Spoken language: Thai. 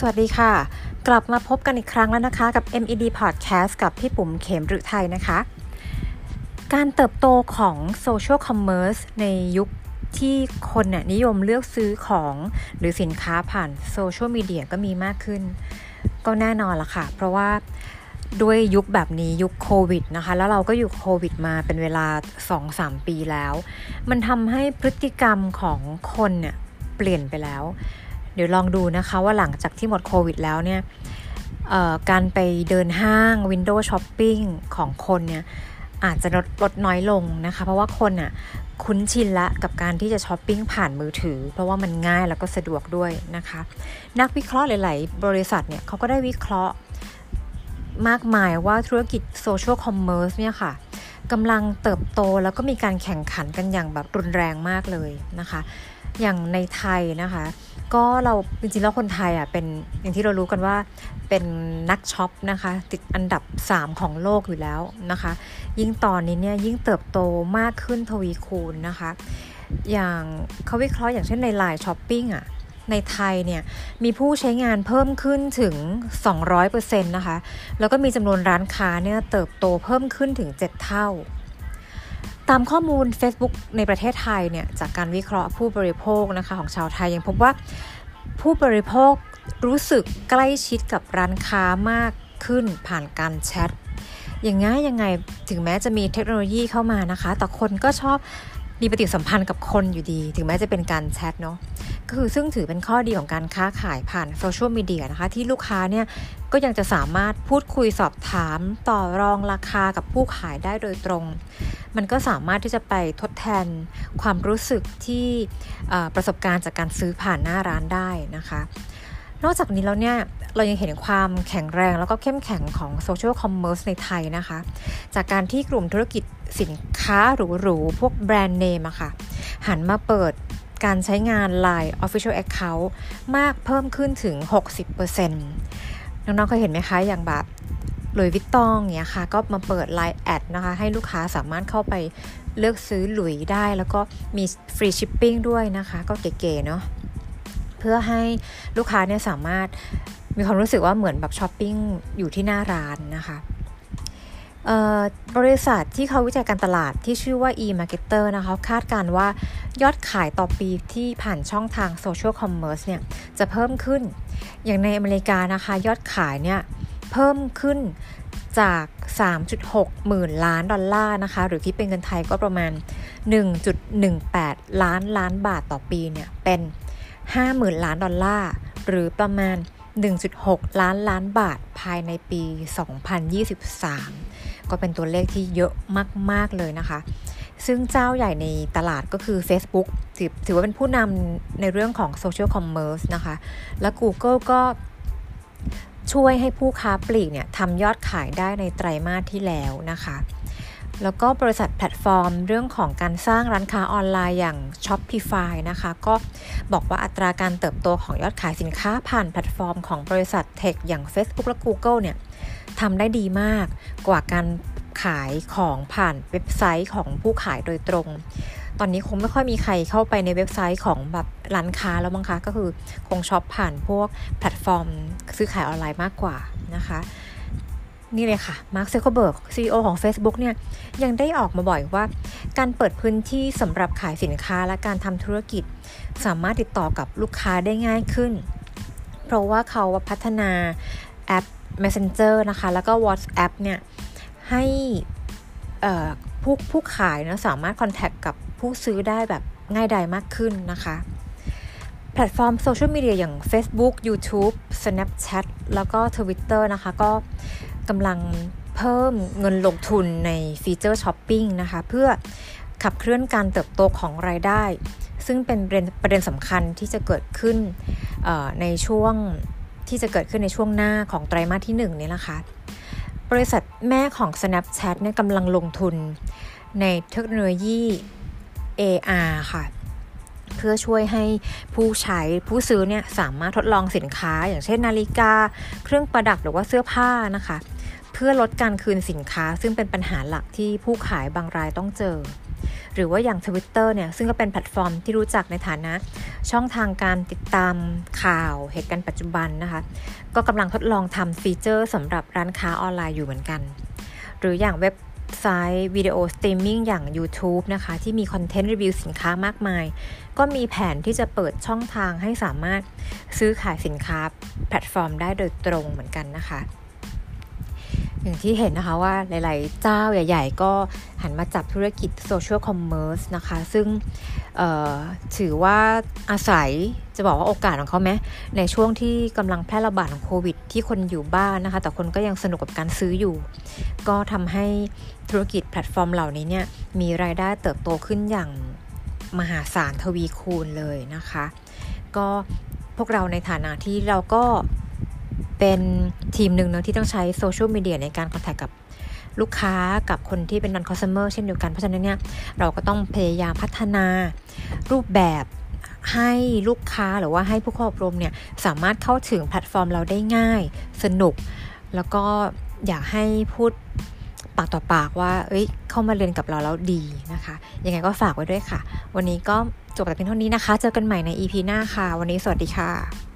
สวัสดีค่ะ กลับมาพบกันอีกครั้งแล้วนะคะ กับ MED Podcast กับพี่ปุ๋มเขมรุไทยนะคะ การเติบโตของ Social Commerce ในยุคที่คนน่ยนิยมเลือกซื้อของหรือสินค้าผ่านโซเชียลมีเดียก็มีมากขึ้น ก็แน่นอนละค่ะ เพราะว่าด้วยยุคแบบนี้ยุคโควิดนะคะ แล้วเราก็อยู่โควิดมาเป็นเวลา 2-3 ปีแล้ว มันทำให้พฤติกรรมของคนเนี่ยเปลี่ยนไปแล้ว เดี๋ยวลองดูนะคะว่าหลังจากที่หมดโควิดแล้วเนี่ยการไปเดินห้าง window shopping ของคนเนี่ยอาจจะลดลดน้อยลงนะคะ เพราะว่าคนอะคุ้นชินละกับการที่จะช้อปปิ้งผ่านมือถือ เพราะว่ามันง่ายแล้วก็สะดวกด้วยนะคะ นักวิเคราะห์หลาย ๆ บริษัทเนี่ยเขาก็ได้วิเคราะห์มากมายว่าธุรกิจ social commerce เนี่ยค่ะกำลังเติบโตแล้วก็มีการแข่งขันกันอย่างแบบรุนแรงมากเลยนะคะ อย่างในไทยนะคะ ก็เราจริงๆแล้วคนไทยอะเป็นอย่างที่เรารู้กันว่าเป็นนักช็อปนะคะ ติดอันดับ 3 ของโลกอยู่แล้วนะคะ ยิ่งตอนนี้เนี่ยยิ่งเติบโตมากขึ้นทวีคูณนะคะ อย่างเขาวิเคราะห์อย่างเช่นใน LINE Shopping อะในไทยเนี่ยมีผู้ใช้งานเพิ่มขึ้นถึง 200%นะคะ แล้วก็มีจำนวนร้านค้าเนี่ยเติบโตเพิ่มขึ้นถึง 7 เท่า ตามข้อมูล Facebook ในประเทศไทยเนี่ยจากการวิเคราะห์ผู้บริโภคนะคะของชาวไทยยังพบว่าผู้บริโภครู้สึกใกล้ชิดกับร้านค้ามากขึ้นผ่านการแชทอย่างง่ายยังไงถึงแม้จะมีเทคโนโลยีเข้ามานะคะ แต่คนก็ชอบมีปฏิสัมพันธ์กับคนอยู่ดี ถึงแม้จะเป็นการแชทเนาะก็คือซึ่งถือเป็นข้อดีของการค้าขายผ่านโซเชียลมีเดียนะคะ ที่ลูกค้าเนี่ยก็ยังจะสามารถพูดคุยสอบถามต่อรองราคากับผู้ขายได้โดยตรง มันก็สามารถที่จะไปทดแทนความรู้สึกที่ประสบการณ์จากการซื้อผ่านหน้าร้านได้นะคะ นอกจากนี้แล้วเนี่ยเรายังเห็นความแข็งแรงแล้วก็เข้มแข็งของโซเชียลคอมเมอร์สในไทยนะคะ จากการที่กลุ่มธุรกิจสินค้าหรูๆพวกแบรนด์เนมอะคะ่ะ หันมาเปิดการใช้งาน Line Official Account มากเพิ่มขึ้นถึง 60%น้องๆเคยเห็นไหมคะ อย่างแบบ หลุยวิตตองเนี้ยค่ะ ก็มาเปิด Line แอดนะคะ ให้ลูกค้าสามารถเข้าไปเลือกซื้อหลุยได้ แล้วก็มีฟรีชิปปิ้งด้วยนะคะ ก็เก๋ๆเนาะเพื่อให้ลูกค้าเนี่ยสามารถมีความรู้สึกว่าเหมือนแบบช้อปปิ้งอยู่ที่หน้าร้านนะคะบริษัทที่เขาวิจัยการตลาดที่ชื่อว่า eMarketer นะคะคาดการว่ายอดขายต่อปีที่ผ่านช่องทาง social commerce เนี่ยจะเพิ่มขึ้น อย่างในอเมริกานะคะ ยอดขายเนี่ย เพิ่มขึ้นจาก 3.6 หมื่นล้านดอลลาร์นะคะ หรือคิดเป็นเงินไทยก็ประมาณ 1.18 ล้านล้านบาทต่อปีเนี่ยเป็น 50,000 ล้านดอลลาร์หรือประมาณ 1.6 ล้านล้านบาทภายในปี 2023 ก็เป็นตัวเลขที่เยอะมาก ๆ เลยนะคะ ซึ่งเจ้าใหญ่ในตลาดก็คือ Facebook ถือถือว่าเป็นผู้นำในเรื่องของ social commerce นะคะ และ Google ก็ ช่วยให้ผู้ค้าปลีกเนี่ยทำยอดขายได้ในไตรมาสที่แล้วนะคะ แล้วก็บริษัทแพลตฟอร์มเรื่องของการสร้างร้านค้าออนไลน์อย่าง Shopify นะคะ ก็บอกว่าอัตราการเติบโตของยอดขายสินค้าผ่านแพลตฟอร์มของบริษัท tech อย่าง Facebook และ Google เนี่ยทำได้ดีมากกว่าการขายของผ่านเว็บไซต์ของผู้ขายโดยตรง ตอนนี้คงไม่ค่อยมีใครเข้าไปในเว็บไซต์ของแบบร้านค้าแล้วมั้งคะก็คือคงช็อปผ่านพวกแพลตฟอร์มซื้อขายออนไลน์มากกว่านะคะ นี่เลยค่ะมาร์ค ซักเคอร์เบิร์ก CEO ของ Facebook เนี่ยยังได้ออกมาบอกว่า การเปิดพื้นที่สำหรับขายสินค้าและการทำธุรกิจ สามารถติดต่อกับลูกค้าได้ง่ายขึ้น เพราะว่าเขาพัฒนาแอป Messenger นะคะ แล้วก็ WhatsApp เนี่ยให้ ผู้ผู้ขายนะสามารถ contact กับผู้ซื้อได้แบบง่ายดายมากขึ้นนะคะ แพลตฟอร์มโซเชียลมีเดียอย่าง Facebook YouTube Snapchat แล้วก็ Twitter นะคะ ก็กำลังเพิ่มเงินลงทุนในฟีเจอร์ช้อปปิ้งนะคะ เพื่อขับเคลื่อนการเติบโตของรายได้ ซึ่งเป็นประเด็นสำคัญที่จะเกิดขึ้นในช่วงที่จะเกิดขึ้นในช่วงหน้าของไตรมาสที่1นี่นะคะ บริษัทแม่ของ Snapchat เนี่ยกำลังลงทุนในเทคโนโลยี AR ค่ะ เพื่อช่วยให้ผู้ใช้ผู้ซื้อเนี่ยสามารถทดลองสินค้า อย่างเช่นนาฬิกา เครื่องประดับหรือว่าเสื้อผ้านะคะ พื่อลดการคืนสินค้า ซึ่งเป็นปัญหาหลักที่ผู้ขายบางรายต้องเจอ หรือว่าอย่าง Twitter เนี่ยซึ่งก็เป็นแพลตฟอร์มที่รู้จักในฐานะ ช่องทางการติดตามข่าวเหตุการณ์ปัจจุบันนะคะ ก็กำลังทดลองทำฟีเจอร์สำหรับร้านค้าออนไลน์อยู่เหมือนกัน หรืออย่างเว็บไซต์ video streaming อย่าง YouTube นะคะ ที่มีคอนเทนต์รีวิวสินค้ามากมาย ก็มีแผนที่จะเปิดช่องทางให้สามารถซื้อขายสินค้าแพลตฟอร์มได้โดยตรงเหมือนกันนะคะ อย่างที่เห็นนะคะว่าหลาย ๆ เจ้าใหญ่ ๆ ก็หันมาจับธุรกิจ social commerce นะคะ ซึ่งถือว่าอาศัยจะบอกว่าโอกาสของเขาไหมในช่วงที่กำลังแพร่ระบาดของโควิด ที่คนอยู่บ้านนะคะ แต่คนก็ยังสนุกกับการซื้ออยู่ ก็ทำให้ธุรกิจแพลตฟอร์มเหล่านี้เนี่ยมีรายได้เติบโตขึ้นอย่างมหาศาลทวีคูณเลยนะคะ ก็พวกเราในฐานะที่เราก็ เป็นทีมหนึ่งเนาะที่ต้องใช้โซเชียลมีเดียในการ contact กับลูกค้ากับคนที่เป็น non-customer เช่นเดียวกัน เพราะฉะนั้นเนี่ยเราก็ต้องพยายามพัฒนารูปแบบให้ลูกค้าหรือว่าให้ผู้เข้าอบรมเนี่ยสามารถเข้าถึงแพลตฟอร์มเราได้ง่าย สนุก แล้วก็อยากให้พูดปากต่อปากว่า เอ้ย เข้ามาเรียนกับเราแล้วดีนะคะ ยังไงก็ฝากไว้ด้วยค่ะ วันนี้ก็จบแต่เพียงเท่านี้นะคะ เจอกันใหม่ใน EP หน้าค่ะ วันนี้สวัสดีค่ะ